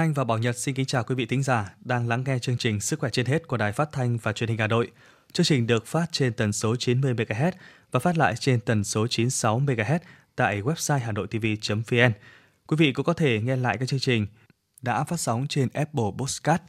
Anh và Bảo Nhật xin kính chào quý vị thính giả đang lắng nghe chương trình Sức khỏe trên hết của Đài Phát thanh và Truyền hình Hà Nội. Chương trình được phát trên tần số 90 MHz và phát lại trên tần số 96 MHz tại website hanoitv.vn. Quý vị cũng có thể nghe lại các chương trình đã phát sóng trên Apple Podcast.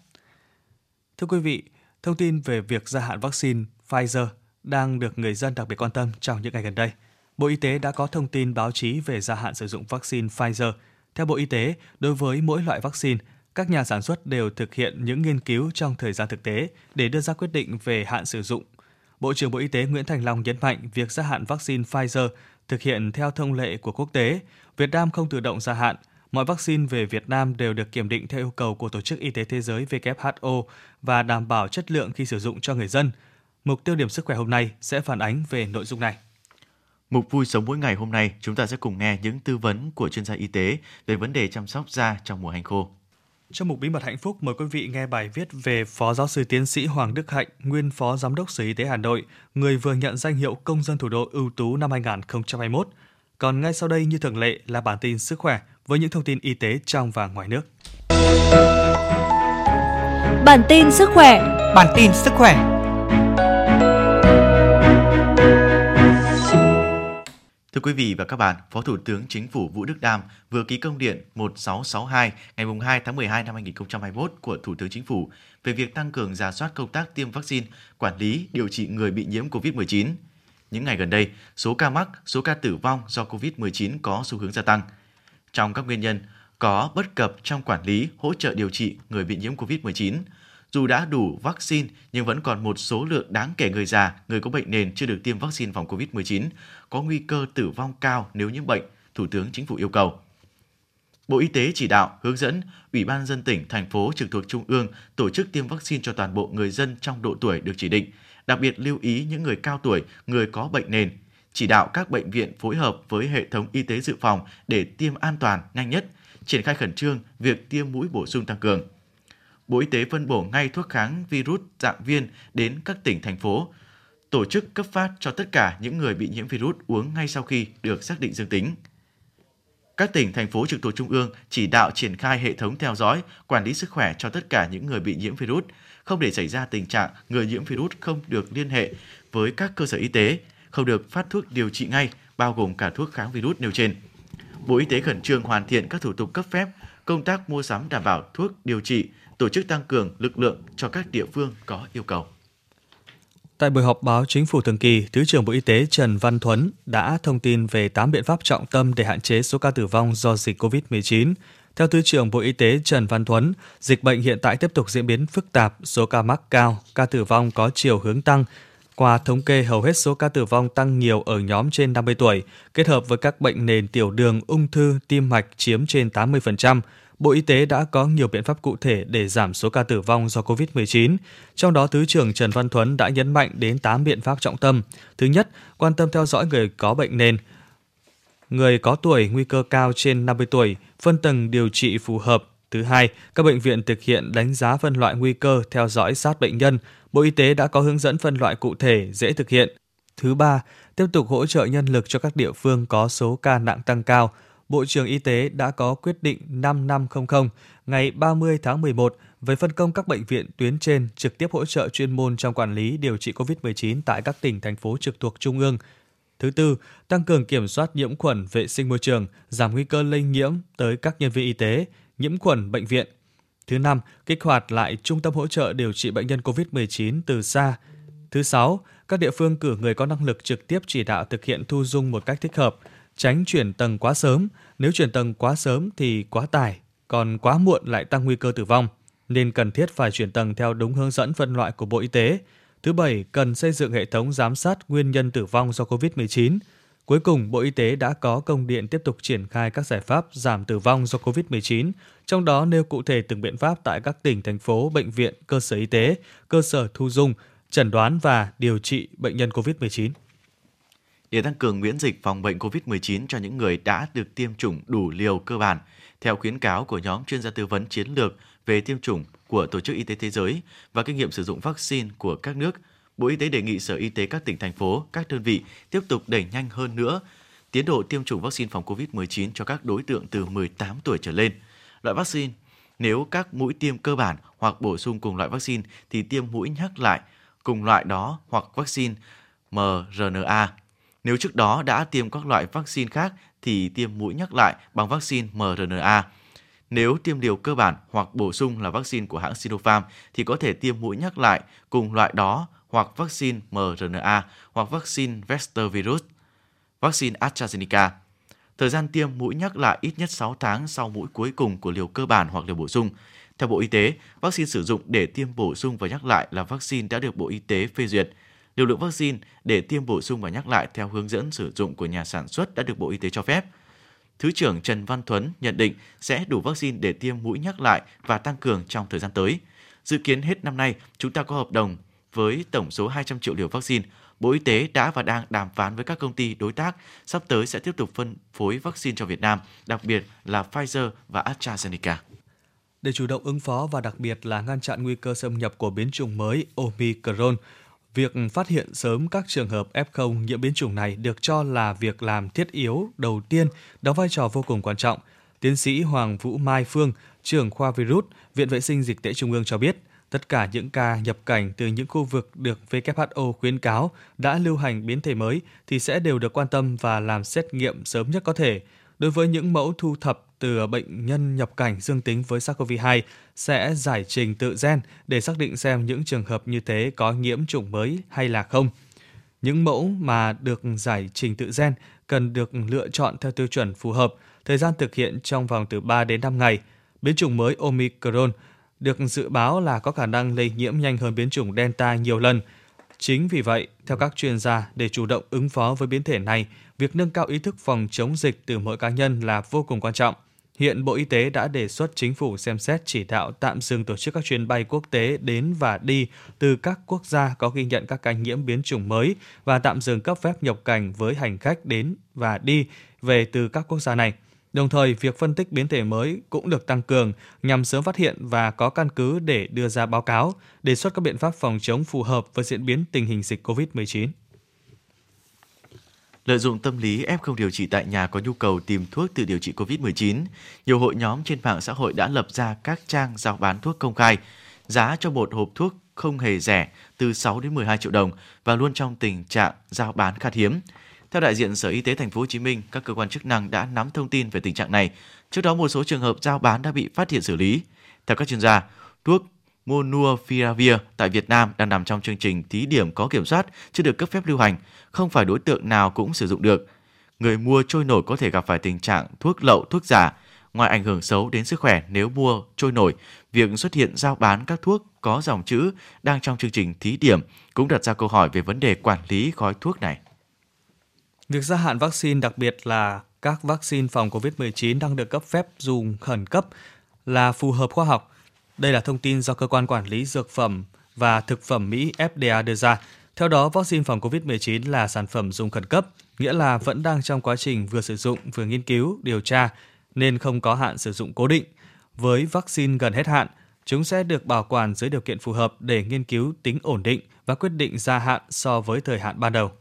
Thưa quý vị, thông tin về việc gia hạn vaccine Pfizer đang được người dân đặc biệt quan tâm trong những ngày gần đây. Bộ Y tế đã có thông tin báo chí về gia hạn sử dụng vaccine Pfizer. Theo Bộ Y tế, đối với mỗi loại vaccine, các nhà sản xuất đều thực hiện những nghiên cứu trong thời gian thực tế để đưa ra quyết định về hạn sử dụng. Bộ trưởng Bộ Y tế Nguyễn Thành Long nhấn mạnh việc gia hạn vaccine Pfizer thực hiện theo thông lệ của quốc tế. Việt Nam không tự động gia hạn. Mọi vaccine về Việt Nam đều được kiểm định theo yêu cầu của Tổ chức Y tế Thế giới WHO và đảm bảo chất lượng khi sử dụng cho người dân. Mục tiêu điểm sức khỏe hôm nay sẽ phản ánh về nội dung này. Mục vui sống mỗi ngày hôm nay, chúng ta sẽ cùng nghe những tư vấn của chuyên gia y tế về vấn đề chăm sóc da trong mùa hành khô. Trong mục bí mật hạnh phúc, mời quý vị nghe bài viết về Phó Giáo sư Tiến sĩ Hoàng Đức Hạnh, nguyên Phó Giám đốc Sở Y tế Hà Nội, người vừa nhận danh hiệu Công dân thủ đô ưu tú năm 2021. Còn ngay sau đây như thường lệ là bản tin sức khỏe với những thông tin y tế trong và ngoài nước. Bản tin sức khỏe Bản tin sức khỏe Thưa quý vị và các bạn, Phó Thủ tướng Chính phủ Vũ Đức Đam vừa ký công điện 1662 ngày 2 tháng 12 năm 2021 của Thủ tướng Chính phủ về việc tăng cường giả soát công tác tiêm vaccine, quản lý, điều trị người bị nhiễm COVID-19. Những ngày gần đây, số ca mắc, số ca tử vong do COVID-19 có xu hướng gia tăng. Trong các nguyên nhân, có bất cập trong quản lý, hỗ trợ điều trị người bị nhiễm COVID-19, dù đã đủ vaccine nhưng vẫn còn một số lượng đáng kể người già, người có bệnh nền chưa được tiêm vaccine phòng COVID-19, có nguy cơ tử vong cao nếu nhiễm bệnh, Thủ tướng Chính phủ yêu cầu. Bộ Y tế chỉ đạo, hướng dẫn Ủy ban dân tỉnh, thành phố trực thuộc Trung ương tổ chức tiêm vaccine cho toàn bộ người dân trong độ tuổi được chỉ định, đặc biệt lưu ý những người cao tuổi, người có bệnh nền, chỉ đạo các bệnh viện phối hợp với hệ thống y tế dự phòng để tiêm an toàn, nhanh nhất, triển khai khẩn trương việc tiêm mũi bổ sung tăng cường. Bộ Y tế phân bổ ngay thuốc kháng virus dạng viên đến các tỉnh, thành phố, tổ chức cấp phát cho tất cả những người bị nhiễm virus uống ngay sau khi được xác định dương tính. Các tỉnh, thành phố trực thuộc Trung ương chỉ đạo triển khai hệ thống theo dõi, quản lý sức khỏe cho tất cả những người bị nhiễm virus, không để xảy ra tình trạng người nhiễm virus không được liên hệ với các cơ sở y tế, không được phát thuốc điều trị ngay, bao gồm cả thuốc kháng virus nêu trên. Bộ Y tế khẩn trương hoàn thiện các thủ tục cấp phép, công tác mua sắm đảm bảo thuốc điều trị, tổ chức tăng cường lực lượng cho các địa phương có yêu cầu. Tại buổi họp báo chính phủ thường kỳ, Thứ trưởng Bộ Y tế Trần Văn Thuấn đã thông tin về 8 biện pháp trọng tâm để hạn chế số ca tử vong do dịch COVID-19. Theo Thứ trưởng Bộ Y tế Trần Văn Thuấn, dịch bệnh hiện tại tiếp tục diễn biến phức tạp, số ca mắc cao, ca tử vong có chiều hướng tăng. Qua thống kê, hầu hết số ca tử vong tăng nhiều ở nhóm trên 50 tuổi, kết hợp với các bệnh nền tiểu đường, ung thư, tim mạch chiếm trên 80%. Bộ Y tế đã có nhiều biện pháp cụ thể để giảm số ca tử vong do COVID-19. Trong đó, Thứ trưởng Trần Văn Thuấn đã nhấn mạnh đến 8 biện pháp trọng tâm. Thứ nhất, quan tâm theo dõi người có bệnh nền, người có tuổi nguy cơ cao trên 50 tuổi, phân tầng điều trị phù hợp. Thứ hai, các bệnh viện thực hiện đánh giá phân loại nguy cơ theo dõi sát bệnh nhân. Bộ Y tế đã có hướng dẫn phân loại cụ thể, dễ thực hiện. Thứ ba, tiếp tục hỗ trợ nhân lực cho các địa phương có số ca nặng tăng cao, Bộ trưởng Y tế đã có quyết định 5500 ngày 30 tháng 11 về phân công các bệnh viện tuyến trên trực tiếp hỗ trợ chuyên môn trong quản lý điều trị COVID-19 tại các tỉnh, thành phố trực thuộc Trung ương. Thứ tư, tăng cường kiểm soát nhiễm khuẩn vệ sinh môi trường, giảm nguy cơ lây nhiễm tới các nhân viên y tế, nhiễm khuẩn bệnh viện. Thứ năm, kích hoạt lại trung tâm hỗ trợ điều trị bệnh nhân COVID-19 từ xa. Thứ sáu, các địa phương cử người có năng lực trực tiếp chỉ đạo thực hiện thu dung một cách thích hợp, tránh chuyển tầng quá sớm. Nếu chuyển tầng quá sớm thì quá tải, còn quá muộn lại tăng nguy cơ tử vong, nên cần thiết phải chuyển tầng theo đúng hướng dẫn phân loại của Bộ Y tế. Thứ bảy, cần xây dựng hệ thống giám sát nguyên nhân tử vong do COVID-19. Cuối cùng, Bộ Y tế đã có công điện tiếp tục triển khai các giải pháp giảm tử vong do COVID-19, trong đó nêu cụ thể từng biện pháp tại các tỉnh, thành phố, bệnh viện, cơ sở y tế, cơ sở thu dung, chẩn đoán và điều trị bệnh nhân COVID-19 để tăng cường miễn dịch phòng bệnh COVID-19 cho những người đã được tiêm chủng đủ liều cơ bản, theo khuyến cáo của nhóm chuyên gia tư vấn chiến lược về tiêm chủng của Tổ chức Y tế Thế giới và kinh nghiệm sử dụng vaccine của các nước, Bộ Y tế đề nghị Sở Y tế các tỉnh, thành phố, các đơn vị tiếp tục đẩy nhanh hơn nữa tiến độ tiêm chủng vaccine phòng COVID-19 cho các đối tượng từ 18 tuổi trở lên. Loại vaccine Nếu các mũi tiêm cơ bản hoặc bổ sung cùng loại vaccine thì tiêm mũi nhắc lại cùng loại đó hoặc vaccine mRNA. Nếu trước đó đã tiêm các loại vaccine khác thì tiêm mũi nhắc lại bằng vaccine mRNA. Nếu tiêm liều cơ bản hoặc bổ sung là vaccine của hãng Sinopharm thì có thể tiêm mũi nhắc lại cùng loại đó hoặc vaccine mRNA hoặc vaccine vector virus, vaccine AstraZeneca. Thời gian tiêm mũi nhắc lại ít nhất 6 tháng sau mũi cuối cùng của liều cơ bản hoặc liều bổ sung. Theo Bộ Y tế, vaccine sử dụng để tiêm bổ sung và nhắc lại là vaccine đã được Bộ Y tế phê duyệt. Liều lượng vaccine để tiêm bổ sung và nhắc lại theo hướng dẫn sử dụng của nhà sản xuất đã được Bộ Y tế cho phép. Thứ trưởng Trần Văn Thuấn nhận định sẽ đủ vaccine để tiêm mũi nhắc lại và tăng cường trong thời gian tới. Dự kiến hết năm nay, chúng ta có hợp đồng với tổng số 200 triệu liều vaccine. Bộ Y tế đã và đang đàm phán với các công ty đối tác, sắp tới sẽ tiếp tục phân phối vaccine cho Việt Nam, đặc biệt là Pfizer và AstraZeneca. Để chủ động ứng phó và đặc biệt là ngăn chặn nguy cơ xâm nhập của biến chủng mới Omicron, việc phát hiện sớm các trường hợp F0 nhiễm biến chủng này được cho là việc làm thiết yếu đầu tiên đóng vai trò vô cùng quan trọng. Tiến sĩ Hoàng Vũ Mai Phương, trưởng khoa virus, Viện Vệ sinh Dịch tễ Trung ương cho biết, tất cả những ca nhập cảnh từ những khu vực được WHO khuyến cáo đã lưu hành biến thể mới thì sẽ đều được quan tâm và làm xét nghiệm sớm nhất có thể. Đối với những mẫu thu thập từ bệnh nhân nhập cảnh dương tính với SARS-CoV-2 sẽ giải trình tự gen để xác định xem những trường hợp như thế có nhiễm chủng mới hay là không. Những mẫu mà được giải trình tự gen cần được lựa chọn theo tiêu chuẩn phù hợp, thời gian thực hiện trong vòng từ 3 đến 5 ngày. Biến chủng mới Omicron được dự báo là có khả năng lây nhiễm nhanh hơn biến chủng Delta nhiều lần. Chính vì vậy, theo các chuyên gia, để chủ động ứng phó với biến thể này, việc nâng cao ý thức phòng chống dịch từ mỗi cá nhân là vô cùng quan trọng. Hiện Bộ Y tế đã đề xuất chính phủ xem xét chỉ đạo tạm dừng tổ chức các chuyến bay quốc tế đến và đi từ các quốc gia có ghi nhận các ca nhiễm biến chủng mới và tạm dừng cấp phép nhập cảnh với hành khách đến và đi về từ các quốc gia này. Đồng thời, việc phân tích biến thể mới cũng được tăng cường nhằm sớm phát hiện và có căn cứ để đưa ra báo cáo, đề xuất các biện pháp phòng chống phù hợp với diễn biến tình hình dịch COVID-19 lợi dụng tâm lý F0 điều trị tại nhà có nhu cầu tìm thuốc tự điều trị COVID-19, nhiều hội nhóm trên mạng xã hội đã lập ra các trang giao bán thuốc công khai. Giá cho một hộp thuốc không hề rẻ, từ 6 đến 12 triệu đồng và luôn trong tình trạng giao bán khan hiếm. Theo đại diện Sở Y tế Thành phố Hồ Chí Minh, các cơ quan chức năng đã nắm thông tin về tình trạng này. Trước đó một số trường hợp giao bán đã bị phát hiện xử lý. Theo các chuyên gia, thuốc Monupiravir tại Việt Nam đang nằm trong chương trình thí điểm có kiểm soát, chưa được cấp phép lưu hành, không phải đối tượng nào cũng sử dụng được. Người mua trôi nổi có thể gặp phải tình trạng thuốc lậu, thuốc giả. Ngoài ảnh hưởng xấu đến sức khỏe nếu mua trôi nổi, việc xuất hiện giao bán các thuốc có dòng chữ đang trong chương trình thí điểm cũng đặt ra câu hỏi về vấn đề quản lý gói thuốc này. Việc gia hạn vaccine, đặc biệt là các vaccine phòng COVID-19 đang được cấp phép dùng khẩn cấp là phù hợp khoa học đây là thông tin do cơ quan quản lý dược phẩm và thực phẩm Mỹ FDA đưa ra. Theo đó, vaccine phòng COVID-19 là sản phẩm dùng khẩn cấp, nghĩa là vẫn đang trong quá trình vừa sử dụng vừa nghiên cứu, điều tra nên không có hạn sử dụng cố định. Với vaccine gần hết hạn, chúng sẽ được bảo quản dưới điều kiện phù hợp để nghiên cứu tính ổn định và quyết định gia hạn so với thời hạn ban đầu.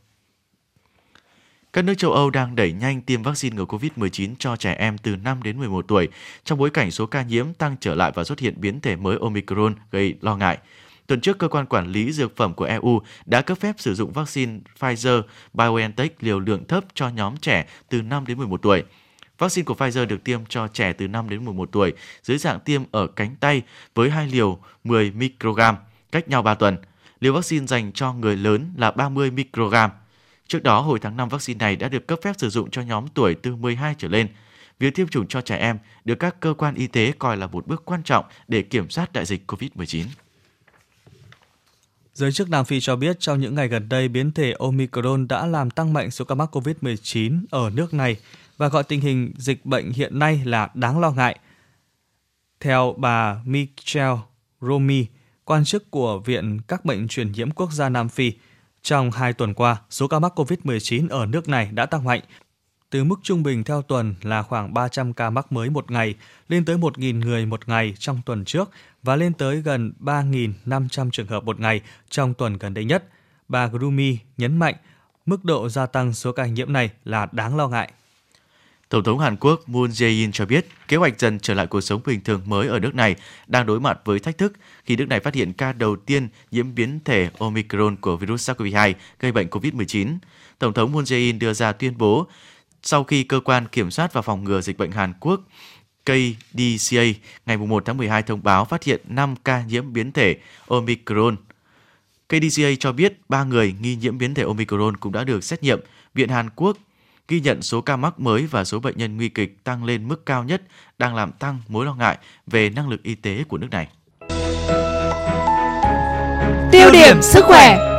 Các nước châu Âu đang đẩy nhanh tiêm vaccine ngừa COVID-19 cho trẻ em từ 5 đến 11 tuổi trong bối cảnh số ca nhiễm tăng trở lại và xuất hiện biến thể mới Omicron gây lo ngại. Tuần trước, cơ quan quản lý dược phẩm của EU đã cấp phép sử dụng vaccine Pfizer BioNTech liều lượng thấp cho nhóm trẻ từ 5 đến 11 tuổi. Vaccine của Pfizer được tiêm cho trẻ từ 5 đến 11 tuổi dưới dạng tiêm ở cánh tay với hai liều 10 microgram cách nhau 3 tuần. Liều vaccine dành cho người lớn là 30 microgram Trước đó, hồi tháng 5 vaccine này đã được cấp phép sử dụng cho nhóm tuổi từ 12 trở lên. Việc tiêm chủng cho trẻ em được các cơ quan y tế coi là một bước quan trọng để kiểm soát đại dịch COVID-19. Giới chức Nam Phi cho biết trong những ngày gần đây, biến thể Omicron đã làm tăng mạnh số ca mắc COVID-19 ở nước này và gọi tình hình dịch bệnh hiện nay là đáng lo ngại. Theo bà Michelle Romy, quan chức của Viện các bệnh truyền nhiễm quốc gia Nam Phi, trong hai tuần qua, số ca mắc COVID-19 ở nước này đã tăng mạnh. Từ mức trung bình theo tuần là khoảng 300 ca mắc mới một ngày lên tới 1.000 người một ngày trong tuần trước và lên tới gần 3.500 trường hợp một ngày trong tuần gần đây nhất. Bà Grumi nhấn mạnh mức độ gia tăng số ca nhiễm này là đáng lo ngại. Tổng thống Hàn Quốc Moon Jae-in cho biết, kế hoạch dần trở lại cuộc sống bình thường mới ở nước này đang đối mặt với thách thức khi nước này phát hiện ca đầu tiên nhiễm biến thể Omicron của virus SARS-CoV-2 gây bệnh COVID-19. Tổng thống Moon Jae-in đưa ra tuyên bố, sau khi cơ quan kiểm soát và phòng ngừa dịch bệnh Hàn Quốc KDCA ngày 1 tháng 12 thông báo phát hiện 5 ca nhiễm biến thể Omicron. KDCA cho biết 3 người nghi nhiễm biến thể Omicron cũng đã được xét nghiệm. Viện Hàn Quốc ghi nhận số ca mắc mới và số bệnh nhân nguy kịch tăng lên mức cao nhất, đang làm tăng mối lo ngại về năng lực y tế của nước này. Tiêu điểm sức khỏe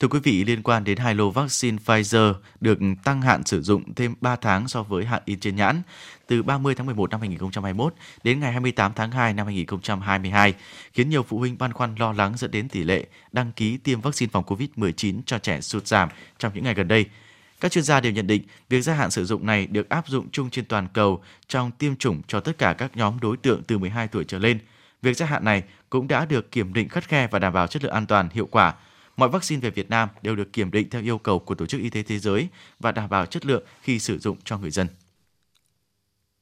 Thưa quý vị, liên quan đến hai lô vaccine Pfizer được tăng hạn sử dụng thêm 3 tháng so với hạn in trên nhãn, từ 30 tháng 11 năm 2021 đến ngày 28 tháng 2 năm 2022, khiến nhiều phụ huynh băn khoăn lo lắng dẫn đến tỷ lệ đăng ký tiêm vaccine phòng COVID-19 cho trẻ sụt giảm trong những ngày gần đây. Các chuyên gia đều nhận định việc gia hạn sử dụng này được áp dụng chung trên toàn cầu trong tiêm chủng cho tất cả các nhóm đối tượng từ 12 tuổi trở lên. Việc gia hạn này cũng đã được kiểm định khắt khe và đảm bảo chất lượng an toàn, hiệu quả – Mọi vaccine về Việt Nam đều được kiểm định theo yêu cầu của Tổ chức Y tế Thế giới và đảm bảo chất lượng khi sử dụng cho người dân.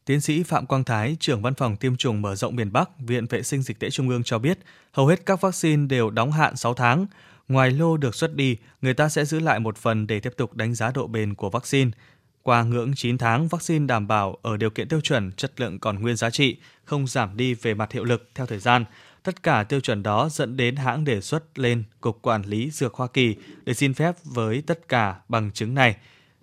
Tiến sĩ Phạm Quang Thái, trưởng văn phòng tiêm chủng mở rộng miền Bắc, Viện Vệ sinh Dịch tễ Trung ương cho biết, hầu hết các vaccine đều đóng hạn 6 tháng. Ngoài lô được xuất đi, người ta sẽ giữ lại một phần để tiếp tục đánh giá độ bền của vaccine. Qua ngưỡng 9 tháng, vaccine đảm bảo ở điều kiện tiêu chuẩn, chất lượng còn nguyên giá trị, không giảm đi về mặt hiệu lực theo thời gian, Tất cả tiêu chuẩn đó dẫn đến hãng đề xuất lên Cục Quản lý Dược Hoa Kỳ để xin phép với tất cả bằng chứng này.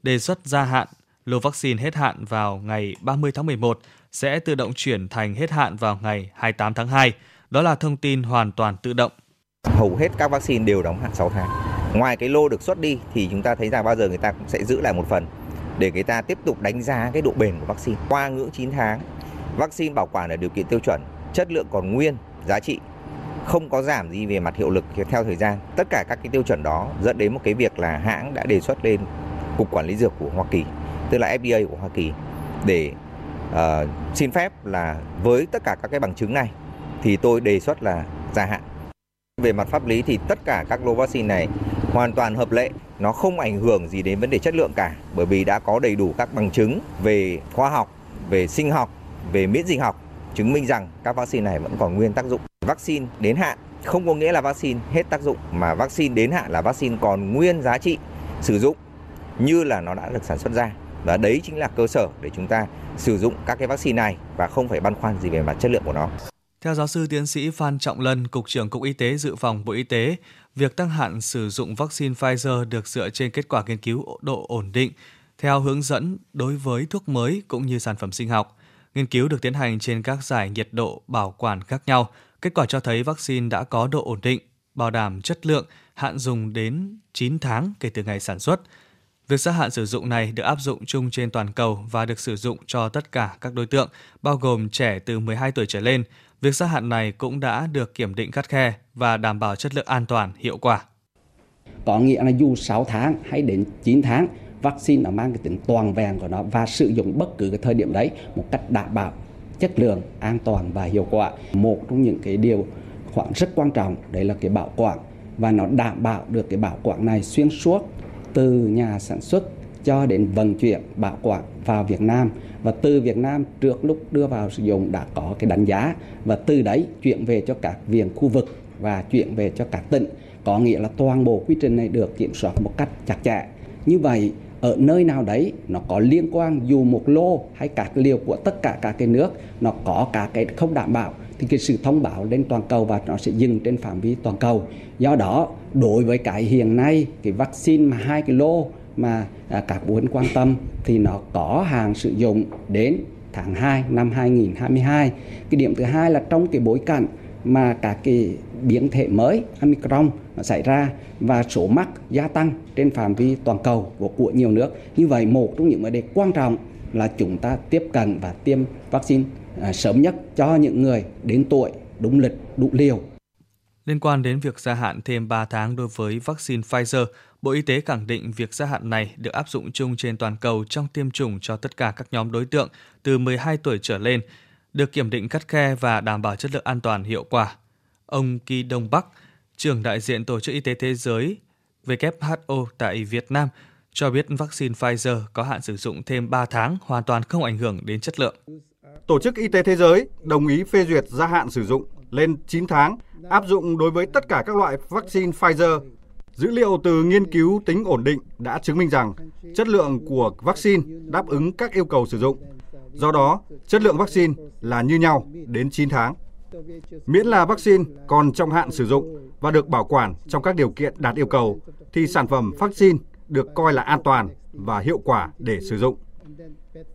Đề xuất gia hạn, lô vaccine hết hạn vào ngày 30 tháng 11 sẽ tự động chuyển thành hết hạn vào ngày 28 tháng 2. Đó là thông tin hoàn toàn tự động. Hầu hết các vaccine đều đóng hạn 6 tháng. Ngoài cái lô được xuất đi thì chúng ta thấy rằng bao giờ người ta cũng sẽ giữ lại một phần để người ta tiếp tục đánh giá cái độ bền của vaccine. Qua ngưỡng 9 tháng, vaccine bảo quản ở điều kiện tiêu chuẩn, chất lượng còn nguyên giá trị không có giảm gì về mặt hiệu lực theo thời gian. Tất cả các cái tiêu chuẩn đó dẫn đến một cái việc là hãng đã đề xuất lên cục quản lý dược của Hoa Kỳ, tức là FDA của Hoa Kỳ để uh, xin phép là với tất cả các cái bằng chứng này thì tôi đề xuất là gia hạn. Về mặt pháp lý thì tất cả các lô vaccine này hoàn toàn hợp lệ, nó không ảnh hưởng gì đến vấn đề chất lượng cả bởi vì đã có đầy đủ các bằng chứng về khoa học, về sinh học, về miễn dịch học chứng minh rằng các vaccine này vẫn còn nguyên tác dụng. Vaccine đến hạn không có nghĩa là vaccine hết tác dụng mà vaccine đến hạn là vaccine còn nguyên giá trị sử dụng như là nó đã được sản xuất ra và đấy chính là cơ sở để chúng ta sử dụng các cái vaccine này và không phải băn khoăn gì về mặt chất lượng của nó. Theo giáo sư tiến sĩ Phan Trọng Lân, Cục trưởng Cục Y tế Dự phòng Bộ Y tế, việc tăng hạn sử dụng vaccine Pfizer được dựa trên kết quả nghiên cứu độ ổn định theo hướng dẫn đối với thuốc mới cũng như sản phẩm sinh học. Nghiên cứu được tiến hành trên các giải nhiệt độ bảo quản khác nhau. Kết quả cho thấy vaccine đã có độ ổn định, bảo đảm chất lượng, hạn dùng đến 9 tháng kể từ ngày sản xuất. Việc gia hạn sử dụng này được áp dụng chung trên toàn cầu và được sử dụng cho tất cả các đối tượng, bao gồm trẻ từ 12 tuổi trở lên. Việc gia hạn này cũng đã được kiểm định khắt khe và đảm bảo chất lượng an toàn, hiệu quả. Có nghĩa là dù 6 tháng hay đến 9 tháng vaccine nó mang cái tính toàn vẹn của nó và sử dụng bất cứ cái thời điểm đấy một cách đảm bảo chất lượng, an toàn và hiệu quả. Một trong những cái điều khoảng rất quan trọng đấy là cái bảo quản. Và nó đảm bảo được cái bảo quản này xuyên suốt từ nhà sản xuất cho đến vận chuyển bảo quản vào Việt Nam. Và từ Việt Nam trước lúc đưa vào sử dụng đã có cái đánh giá. Và từ đấy chuyển về cho các viện khu vực và chuyển về cho các tỉnh. Có nghĩa là toàn bộ quy trình này được kiểm soát một cách chặt chẽ. Như vậy ở nơi nào đấy nó có liên quan dù một lô hay các liều của tất cả các cái nước nó có cả cái không đảm bảo thì cái sự thông báo lên toàn cầu và nó sẽ dừng trên phạm vi toàn cầu. Do đó đối với cái hiện nay cái vaccine mà hai cái lô mà à, các phụ quan tâm thì nó có hàng sử dụng đến tháng 2 năm 2022 cái điểm thứ hai là trong cái bối cảnh mà các cái biến thể mới Omicron xảy ra và số mắc gia tăng trên phạm vi toàn cầu của, của nhiều nước. Như vậy một trong những vấn đề quan trọng là chúng ta tiếp cận và tiêm vaccine à, sớm nhất cho những người đến tuổi đúng lịch đủ liều. Liên quan đến việc gia hạn thêm 3 tháng đối với vaccine Pfizer, Bộ Y tế khẳng định việc gia hạn này được áp dụng chung trên toàn cầu trong tiêm chủng cho tất cả các nhóm đối tượng từ 12 tuổi trở lên, được kiểm định cắt khe và đảm bảo chất lượng an toàn hiệu quả. Ông Ki Đông Bắc, trưởng đại diện Tổ chức Y tế Thế giới WHO tại Việt Nam, cho biết vaccine Pfizer có hạn sử dụng thêm 3 tháng hoàn toàn không ảnh hưởng đến chất lượng. Tổ chức Y tế Thế giới đồng ý phê duyệt gia hạn sử dụng lên 9 tháng, áp dụng đối với tất cả các loại vaccine Pfizer. Dữ liệu từ nghiên cứu tính ổn định đã chứng minh rằng chất lượng của vaccine đáp ứng các yêu cầu sử dụng. Do đó, chất lượng vaccine là như nhau đến 9 tháng. Miễn là vaccine còn trong hạn sử dụng và được bảo quản trong các điều kiện đạt yêu cầu, thì sản phẩm vaccine được coi là an toàn và hiệu quả để sử dụng.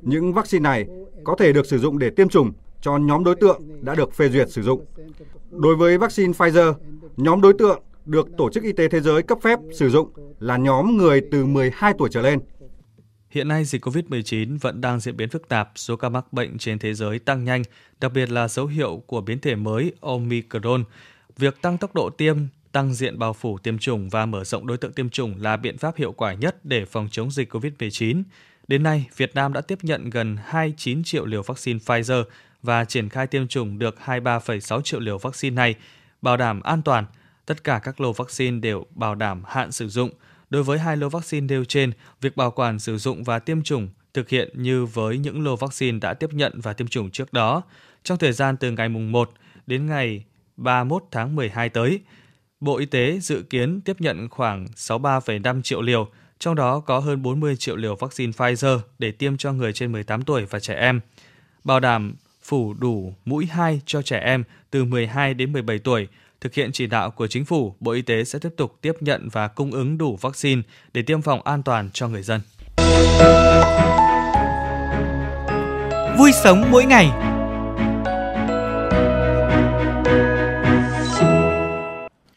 Những vaccine này có thể được sử dụng để tiêm chủng cho nhóm đối tượng đã được phê duyệt sử dụng. Đối với vaccine Pfizer, nhóm đối tượng được Tổ chức Y tế Thế giới cấp phép sử dụng là nhóm người từ 12 tuổi trở lên. Hiện nay, dịch COVID-19 vẫn đang diễn biến phức tạp, số ca mắc bệnh trên thế giới tăng nhanh, đặc biệt là dấu hiệu của biến thể mới Omicron. Việc tăng tốc độ tiêm, tăng diện bao phủ tiêm chủng và mở rộng đối tượng tiêm chủng là biện pháp hiệu quả nhất để phòng chống dịch COVID-19. Đến nay, Việt Nam đã tiếp nhận gần 29 triệu liều vaccine Pfizer và triển khai tiêm chủng được 23,6 triệu liều vaccine này, bảo đảm an toàn. Tất cả các lô vaccine đều bảo đảm hạn sử dụng. Đối với hai lô vaccine nêu trên, việc bảo quản sử dụng và tiêm chủng thực hiện như với những lô vaccine đã tiếp nhận và tiêm chủng trước đó. Trong thời gian từ ngày mùng 1 đến ngày 31 tháng 12 tới, Bộ Y tế dự kiến tiếp nhận khoảng 63,5 triệu liều, trong đó có hơn 40 triệu liều vaccine Pfizer để tiêm cho người trên 18 tuổi và trẻ em. Bảo đảm phủ đủ mũi 2 cho trẻ em từ 12 đến 17 tuổi. Thực hiện chỉ đạo của chính phủ, Bộ Y tế sẽ tiếp tục tiếp nhận và cung ứng đủ vaccine để tiêm phòng an toàn cho người dân. Vui sống mỗi ngày.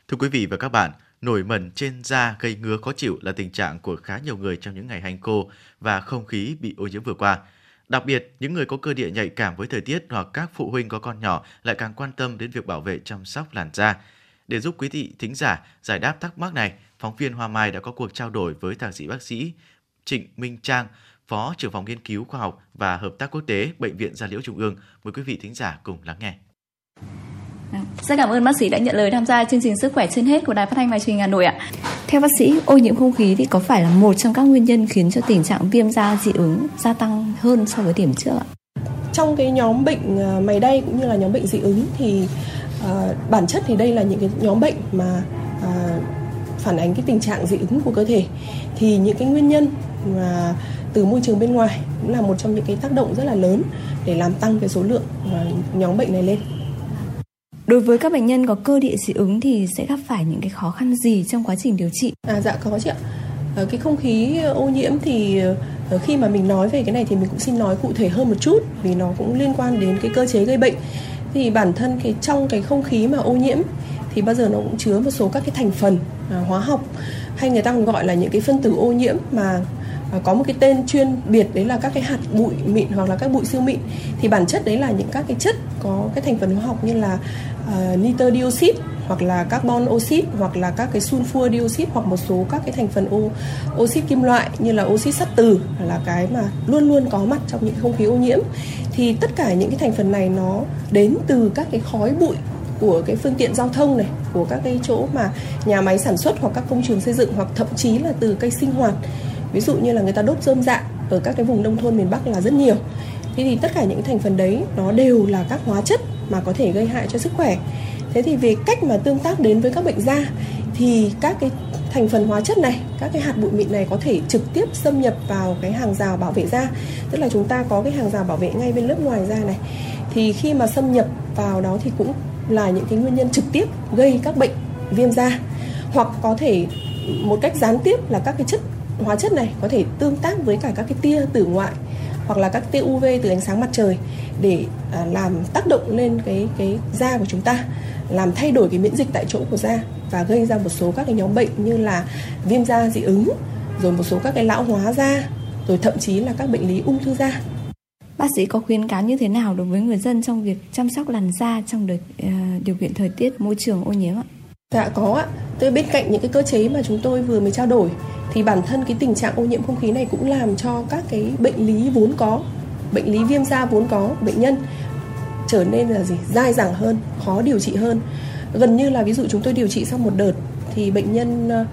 Thưa quý vị và các bạn, nổi mẩn trên da gây ngứa khó chịu là tình trạng của khá nhiều người trong những ngày hành khô và không khí bị ô nhiễm vừa qua. Đặc biệt, những người có cơ địa nhạy cảm với thời tiết hoặc các phụ huynh có con nhỏ lại càng quan tâm đến việc bảo vệ chăm sóc làn da. Để giúp quý vị thính giả giải đáp thắc mắc này, phóng viên Hoa Mai đã có cuộc trao đổi với thạc sĩ bác sĩ Trịnh Minh Trang, Phó trưởng phòng nghiên cứu khoa học và hợp tác quốc tế Bệnh viện Gia Liễu Trung ương. Mời quý vị thính giả cùng lắng nghe. Rất cảm ơn bác sĩ đã nhận lời tham gia chương trình Sức khỏe trên hết của Đài Phát thanh và Truyền hình Hà Nội ạ. Theo bác sĩ, ô nhiễm không khí thì có phải là một trong các nguyên nhân khiến cho tình trạng viêm da dị ứng gia tăng hơn so với điểm trước ạ? Trong cái nhóm bệnh à, mày đay cũng như là nhóm bệnh dị ứng thì uh, bản chất thì đây là những cái nhóm bệnh mà uh, phản ánh cái tình trạng dị ứng của cơ thể thì những cái nguyên nhân mà từ môi trường bên ngoài cũng là một trong những cái tác động rất là lớn để làm tăng cái số lượng nhóm bệnh này lên. Đối với các bệnh nhân có cơ địa dị ứng thì sẽ gặp phải những cái khó khăn gì trong quá trình điều trị? À dạ có chị ạ. Ờ, cái không khí ô nhiễm thì ờ, khi mà mình nói về cái này thì mình cũng xin nói cụ thể hơn một chút vì nó cũng liên quan đến cái cơ chế gây bệnh. Thì bản thân cái trong cái không khí mà ô nhiễm thì bao giờ nó cũng chứa một số các cái thành phần à, hóa học hay người ta còn gọi là những cái phân tử ô nhiễm mà Ờ, có một cái tên chuyên biệt đấy là các cái hạt bụi mịn hoặc là các bụi siêu mịn. Thì bản chất đấy là những các cái chất có cái thành phần hóa học như là uh, nitơ dioxide hoặc là carbon oxit hoặc là các cái sulfur dioxide hoặc một số các cái thành phần ô, oxit kim loại như là oxit sắt từ là cái mà luôn luôn có mặt trong những không khí ô nhiễm. Thì tất cả những cái thành phần này nó đến từ các cái khói bụi của cái phương tiện giao thông này của các cái chỗ mà nhà máy sản xuất hoặc các công trường xây dựng hoặc thậm chí là từ cây sinh hoạt ví dụ như là người ta đốt dơm dạ ở các cái vùng nông thôn miền Bắc là rất nhiều. Thế thì tất cả những thành phần đấy nó đều là các hóa chất mà có thể gây hại cho sức khỏe. Thế thì về cách mà tương tác đến với các bệnh da thì các cái thành phần hóa chất này, các cái hạt bụi mịn này có thể trực tiếp xâm nhập vào cái hàng rào bảo vệ da. Tức là chúng ta có cái hàng rào bảo vệ ngay bên lớp ngoài da này. Thì khi mà xâm nhập vào đó thì cũng là những cái nguyên nhân trực tiếp gây các bệnh viêm da. Hoặc có thể một cách gián tiếp là các cái chất hóa chất này có thể tương tác với cả các cái tia tử ngoại hoặc là các tia UV từ ánh sáng mặt trời để à, làm tác động lên cái cái da của chúng ta làm thay đổi cái miễn dịch tại chỗ của da và gây ra một số các cái nhóm bệnh như là viêm da dị ứng rồi một số các cái lão hóa da rồi thậm chí là các bệnh lý ung thư da Bác sĩ có khuyến cáo như thế nào đối với người dân trong việc chăm sóc làn da trong đợt, uh, điều kiện thời tiết môi trường ô nhiễm ạ? Dạ có ạ. Tôi bên cạnh những cái cơ chế mà chúng tôi vừa mới trao đổi thì bản thân cái tình trạng ô nhiễm không khí này cũng làm cho các cái bệnh lý vốn có, bệnh lý viêm da vốn có bệnh nhân trở nên là gì? Dai dẳng hơn, khó điều trị hơn. gần như là ví dụ chúng tôi điều trị sau một đợt thì bệnh nhân ờ,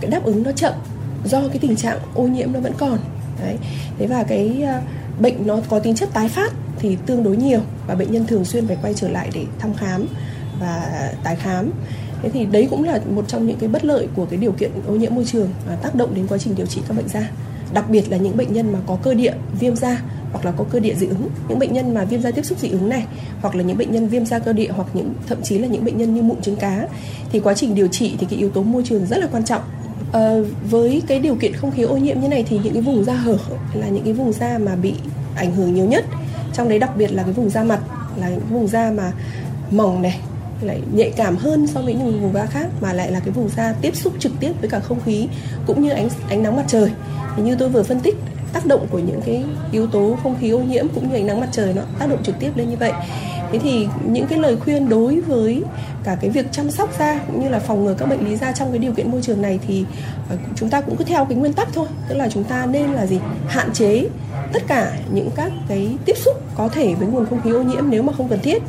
cái đáp ứng nó chậm do cái tình trạng ô nhiễm nó vẫn còn. Đấy. Thế và cái ờ, bệnh nó có tính chất tái phát thì tương đối nhiều và bệnh nhân thường xuyên phải quay trở lại để thăm khám và tái khám thế thì đấy cũng là một trong những cái bất lợi của cái điều kiện ô nhiễm môi trường à, tác động đến quá trình điều trị các bệnh da. Đặc biệt là những bệnh nhân mà có cơ địa viêm da hoặc là có cơ địa dị ứng. Những bệnh nhân mà viêm da tiếp xúc dị ứng này hoặc là những bệnh nhân viêm da cơ địa hoặc những thậm chí là những bệnh nhân như mụn trứng cá thì quá trình điều trị thì cái yếu tố môi trường rất là quan trọng. À, với cái điều kiện không khí ô nhiễm như này thì những cái vùng da hở là những cái vùng da mà bị ảnh hưởng nhiều nhất. Trong đấy đặc biệt là cái vùng da mặt là những vùng da mà mỏng này lại nhạy cảm hơn so với những vùng da khác mà lại là cái vùng da tiếp xúc trực tiếp với cả không khí cũng như ánh ánh nắng mặt trời. Thì như tôi vừa phân tích, tác động của những cái yếu tố không khí ô nhiễm cũng như ánh nắng mặt trời nó tác động trực tiếp lên như vậy. Thế thì những cái lời khuyên đối với cả cái việc chăm sóc da cũng như là phòng ngừa các bệnh lý da trong cái điều kiện môi trường này thì ờ, chúng ta cũng cứ theo cái nguyên tắc thôi. Tức là chúng ta nên là gì? Hạn chế tất cả những các cái tiếp xúc có thể với nguồn không khí ô nhiễm nếu mà không cần thiết.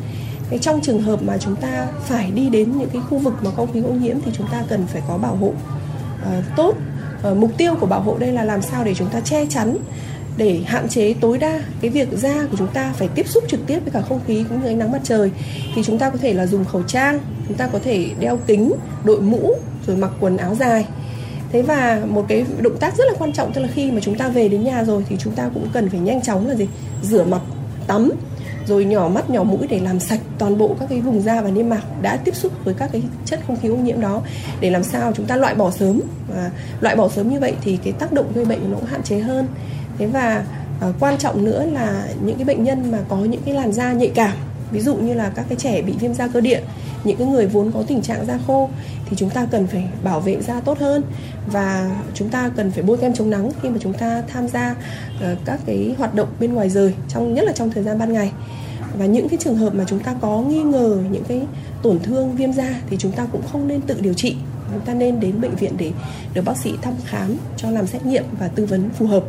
Thế trong trường hợp mà chúng ta phải đi đến những cái khu vực mà không khí ô nhiễm thì chúng ta cần phải có bảo hộ uh, tốt. Uh, mục tiêu của bảo hộ đây là làm sao để chúng ta che chắn để hạn chế tối đa cái việc da của chúng ta phải tiếp xúc trực tiếp với cả không khí cũng như ánh nắng mặt trời. Thì chúng ta có thể là dùng khẩu trang chúng ta có thể đeo kính đội mũ rồi mặc quần áo dài. Thế và một cái động tác rất là quan trọng tức là khi mà chúng ta về đến nhà rồi thì chúng ta cũng cần phải nhanh chóng là gì? Rửa mặt tắm rồi nhỏ mắt nhỏ mũi để làm sạch toàn bộ các cái vùng da và niêm mạc đã tiếp xúc với các cái chất không khí ô nhiễm đó. Để làm sao chúng ta loại bỏ sớm và loại bỏ sớm như vậy thì cái tác động gây bệnh nó cũng hạn chế hơn. Thế và uh, quan trọng nữa là những cái bệnh nhân mà có những cái làn da nhạy cảm ví dụ như là các cái trẻ bị viêm da cơ địa những cái người vốn có tình trạng da khô thì chúng ta cần phải bảo vệ da tốt hơn và chúng ta cần phải bôi kem chống nắng khi mà chúng ta tham gia uh, các cái hoạt động bên ngoài rời trong nhất là trong thời gian ban ngày và những cái trường hợp mà chúng ta có nghi ngờ những cái tổn thương viêm da thì chúng ta cũng không nên tự điều trị chúng ta nên đến bệnh viện để được bác sĩ thăm khám cho làm xét nghiệm và tư vấn phù hợp.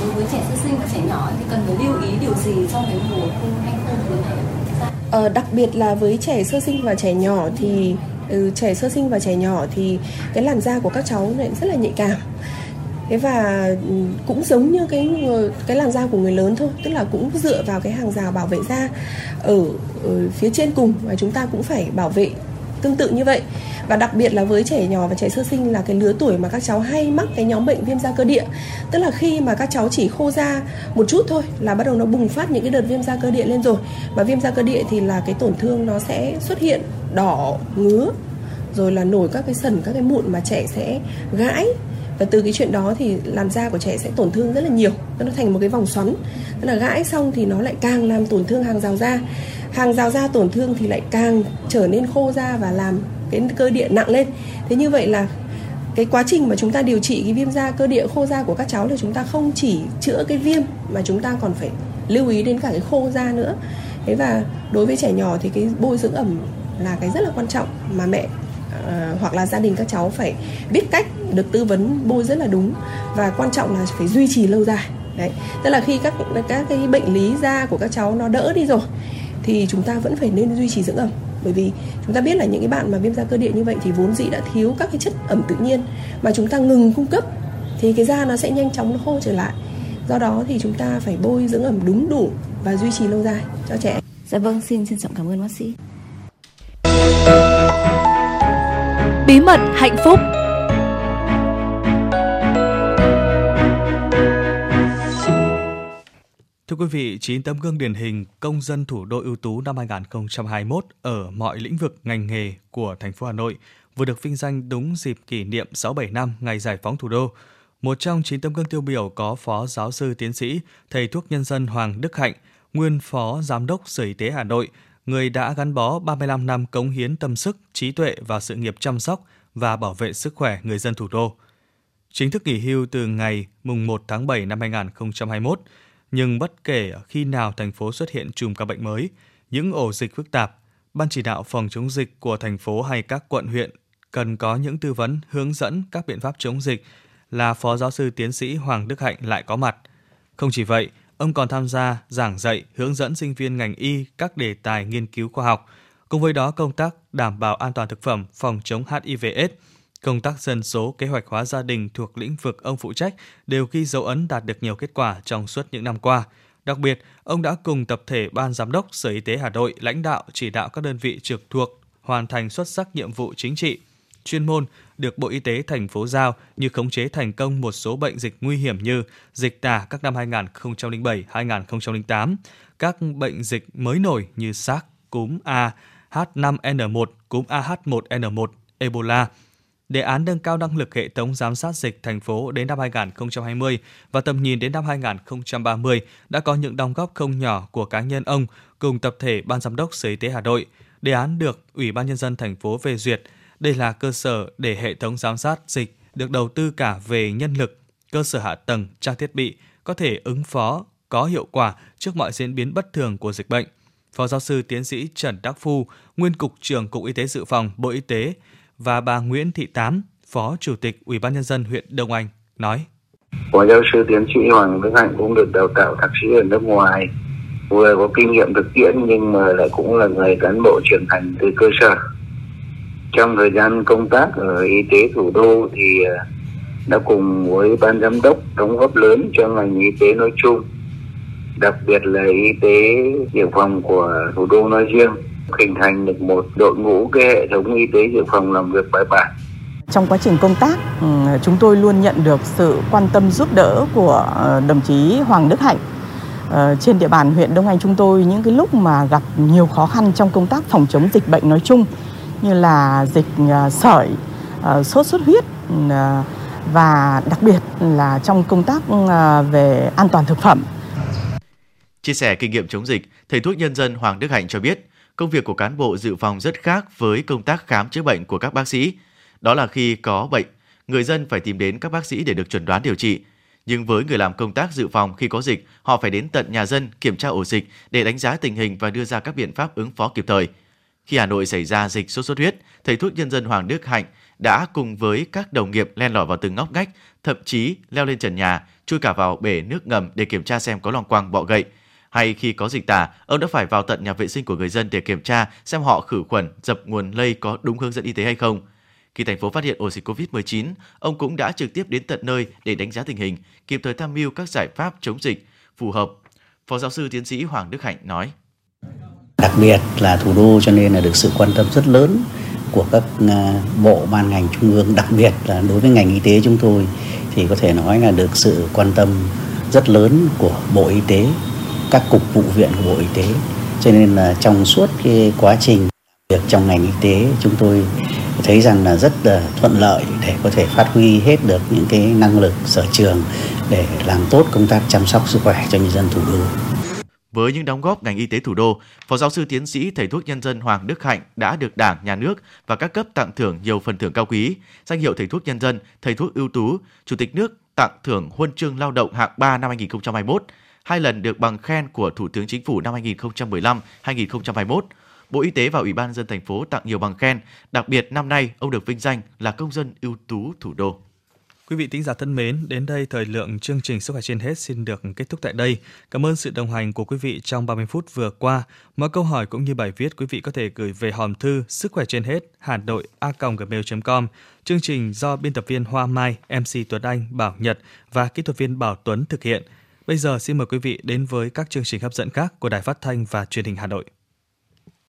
Đối với trẻ sơ sinh và trẻ nhỏ thì cần phải lưu ý điều gì trong cái mùa khô hay khô này? Ờ, đặc biệt là với trẻ sơ sinh và trẻ nhỏ thì ừ, trẻ sơ sinh và trẻ nhỏ thì cái làn da của các cháu lại rất là nhạy cảm. Thế và ừ, cũng giống như cái cái làn da của người lớn thôi tức là cũng dựa vào cái hàng rào bảo vệ da ở, ở phía trên cùng và chúng ta cũng phải bảo vệ tương tự như vậy. Và đặc biệt là với trẻ nhỏ và trẻ sơ sinh là cái lứa tuổi mà các cháu hay mắc cái nhóm bệnh viêm da cơ địa. Tức là khi mà các cháu chỉ khô da một chút thôi là bắt đầu nó bùng phát những cái đợt viêm da cơ địa lên rồi. Và viêm da cơ địa thì là cái tổn thương nó sẽ xuất hiện đỏ, ngứa, rồi là nổi các cái sần, các cái mụn mà trẻ sẽ gãi và từ cái chuyện đó thì làn da của trẻ sẽ tổn thương rất là nhiều. Nó thành một cái vòng xoắn. Tức là gãi xong thì nó lại càng làm tổn thương hàng rào da. Hàng rào da tổn thương thì lại càng trở nên khô da và làm cái cơ địa nặng lên. Thế như vậy là cái quá trình mà chúng ta điều trị cái viêm da, cơ địa khô da của các cháu thì chúng ta không chỉ chữa cái viêm mà chúng ta còn phải lưu ý đến cả cái khô da nữa. Thế và đối với trẻ nhỏ thì cái bôi dưỡng ẩm là cái rất là quan trọng mà mẹ uh, hoặc là gia đình các cháu phải biết cách được tư vấn bôi rất là đúng và quan trọng là phải duy trì lâu dài. Đấy tức là khi các các cái bệnh lý da của các cháu nó đỡ đi rồi thì chúng ta vẫn phải nên duy trì dưỡng ẩm. Bởi vì chúng ta biết là những cái bạn mà viêm da cơ địa như vậy thì vốn dĩ đã thiếu các cái chất ẩm tự nhiên mà chúng ta ngừng cung cấp thì cái da nó sẽ nhanh chóng nó khô trở lại. Do đó thì chúng ta phải bôi dưỡng ẩm đúng đủ và duy trì lâu dài cho trẻ. Dạ vâng xin trân trọng cảm ơn bác sĩ. Bí mật hạnh phúc Thưa quý vị, 9 tấm gương điển hình công dân thủ đô ưu tú năm 2021 ở mọi lĩnh vực ngành nghề của thành phố Hà Nội vừa được vinh danh đúng dịp kỷ niệm 67 năm ngày giải phóng thủ đô. Một trong 9 tấm gương tiêu biểu có Phó Giáo sư Tiến sĩ, Thầy thuốc nhân dân Hoàng Đức Hạnh, nguyên Phó Giám đốc Sở Y tế Hà Nội, người đã gắn bó 35 năm cống hiến tâm sức, trí tuệ vào sự nghiệp chăm sóc và bảo vệ sức khỏe người dân thủ đô. Chính thức nghỉ hưu từ ngày mùng 1 tháng 7 năm 2021, nhưng bất kể khi nào thành phố xuất hiện chùm ca bệnh mới, những ổ dịch phức tạp, Ban chỉ đạo phòng chống dịch của thành phố hay các quận huyện cần có những tư vấn hướng dẫn các biện pháp chống dịch là Phó Giáo sư Tiến sĩ Hoàng Đức Hạnh lại có mặt. Không chỉ vậy, ông còn tham gia giảng dạy, hướng dẫn sinh viên ngành y các đề tài nghiên cứu khoa học. Cùng với đó, công tác đảm bảo an toàn thực phẩm, phòng chống HIV/AIDS, công tác dân số, kế hoạch hóa gia đình thuộc lĩnh vực ông phụ trách đều ghi dấu ấn đạt được nhiều kết quả trong suốt những năm qua. Đặc biệt, ông đã cùng tập thể Ban Giám đốc Sở Y tế Hà Nội lãnh đạo chỉ đạo các đơn vị trực thuộc hoàn thành xuất sắc nhiệm vụ chính trị, chuyên môn được Bộ Y tế thành phố giao như khống chế thành công một số bệnh dịch nguy hiểm như dịch tả các năm 2007, 2008, các bệnh dịch mới nổi như SARS, cúm A, H5N1, cúm AH1N1, Ebola. Đề án nâng cao năng lực hệ thống giám sát dịch thành phố đến năm 2020 và tầm nhìn đến năm 2030 đã có những đóng góp không nhỏ của cá nhân ông cùng tập thể Ban Giám đốc Sở Y tế Hà Nội. Đề án được Ủy ban Nhân dân thành phố phê duyệt. Đây là cơ sở để hệ thống giám sát dịch được đầu tư cả về nhân lực, cơ sở hạ tầng, trang thiết bị có thể ứng phó có hiệu quả trước mọi diễn biến bất thường của dịch bệnh. Phó giáo sư tiến sĩ Trần Đắc Phu, nguyên cục trưởng Cục Y tế Dự phòng Bộ Y tế và bà Nguyễn Thị Tám, Phó Chủ tịch Ủy ban nhân dân huyện Đông Anh nói: Phó giáo sư tiến sĩ Hoàng Đức Hạnh cũng được đào tạo thạc sĩ ở nước ngoài, vừa có kinh nghiệm thực tiễn nhưng mà lại cũng là người cán bộ trưởng thành từ cơ sở. Trong thời gian công tác ở y tế thủ đô thì ờ, đã cùng với ban giám đốc đóng góp lớn cho ngành y tế nói chung, đặc biệt là y tế dự phòng của thủ đô nói riêng, hình thành được một đội ngũ cái hệ thống y tế dự phòng làm việc bài bản. Trong quá trình công tác ừ, chúng tôi luôn nhận được sự quan tâm giúp đỡ của ờ, đồng chí Hoàng Đức Hạnh. Ờ, trên địa bàn huyện Đông Anh chúng tôi những cái lúc mà gặp nhiều khó khăn trong công tác phòng chống dịch bệnh nói chung như là dịch ờ, sởi, ờ, sốt xuất huyết ừ, ờ, và đặc biệt là trong công tác ừ, về an toàn thực phẩm Chia sẻ kinh nghiệm chống dịch, thầy thuốc nhân dân Hoàng Đức Hạnh cho biết, công việc của cán bộ dự phòng rất khác với công tác khám chữa bệnh của các bác sĩ. Đó là khi có bệnh, người dân phải tìm đến các bác sĩ để được chuẩn đoán điều trị. Nhưng với người làm công tác dự phòng khi có dịch, họ phải đến tận nhà dân kiểm tra ổ dịch để đánh giá tình hình và đưa ra các biện pháp ứng phó kịp thời. Khi Hà Nội xảy ra dịch sốt xuất huyết, thầy thuốc nhân dân Hoàng Đức Hạnh đã cùng với các đồng nghiệp len lỏi vào từng ngóc ngách, thậm chí leo lên trần nhà, chui cả vào bể nước ngầm để kiểm tra xem có loang quang bọ gậy hay khi có dịch tả, ông đã phải vào tận nhà vệ sinh của người dân để kiểm tra xem họ khử khuẩn, dập nguồn lây có đúng hướng dẫn y tế hay không. Khi thành phố phát hiện ổ dịch COVID-19, ông cũng đã trực tiếp đến tận nơi để đánh giá tình hình, kịp thời tham mưu các giải pháp chống dịch phù hợp. Phó giáo sư tiến sĩ Hoàng Đức Hạnh nói: Đặc biệt là thủ đô cho nên là được sự quan tâm rất lớn của các à, bộ ban ngành trung ương, đặc biệt là đối với ngành y tế chúng tôi thì có thể nói là được sự quan tâm rất lớn của Bộ Y tế các cục vụ viện của Bộ Y tế. Cho nên là trong suốt cái quá trình việc trong ngành y tế chúng tôi thấy rằng là rất là thuận lợi để có thể phát huy hết được những cái năng lực sở trường để làm tốt công tác chăm sóc sức khỏe cho nhân dân thủ đô. Với những đóng góp ngành y tế thủ đô, Phó giáo sư tiến sĩ thầy thuốc nhân dân Hoàng Đức Hạnh đã được Đảng, Nhà nước và các cấp tặng thưởng nhiều phần thưởng cao quý, danh hiệu thầy thuốc nhân dân, thầy thuốc ưu tú, Chủ tịch nước tặng thưởng huân chương lao động hạng 3 năm 2021, hai lần được bằng khen của Thủ tướng Chính phủ năm 2015-2021. Bộ Y tế và Ủy ban dân thành phố tặng nhiều bằng khen, đặc biệt năm nay ông được vinh danh là công dân ưu tú thủ đô. Quý vị tính giả thân mến, đến đây thời lượng chương trình Sức khỏe trên hết xin được kết thúc tại đây. Cảm ơn sự đồng hành của quý vị trong 30 phút vừa qua. Mọi câu hỏi cũng như bài viết quý vị có thể gửi về hòm thư sức khỏe trên hết hà nội a gmail.com. Chương trình do biên tập viên Hoa Mai, MC Tuấn Anh, Bảo Nhật và kỹ thuật viên Bảo Tuấn thực hiện. Bây giờ xin mời quý vị đến với các chương trình hấp dẫn khác của Đài Phát thanh và Truyền hình Hà Nội.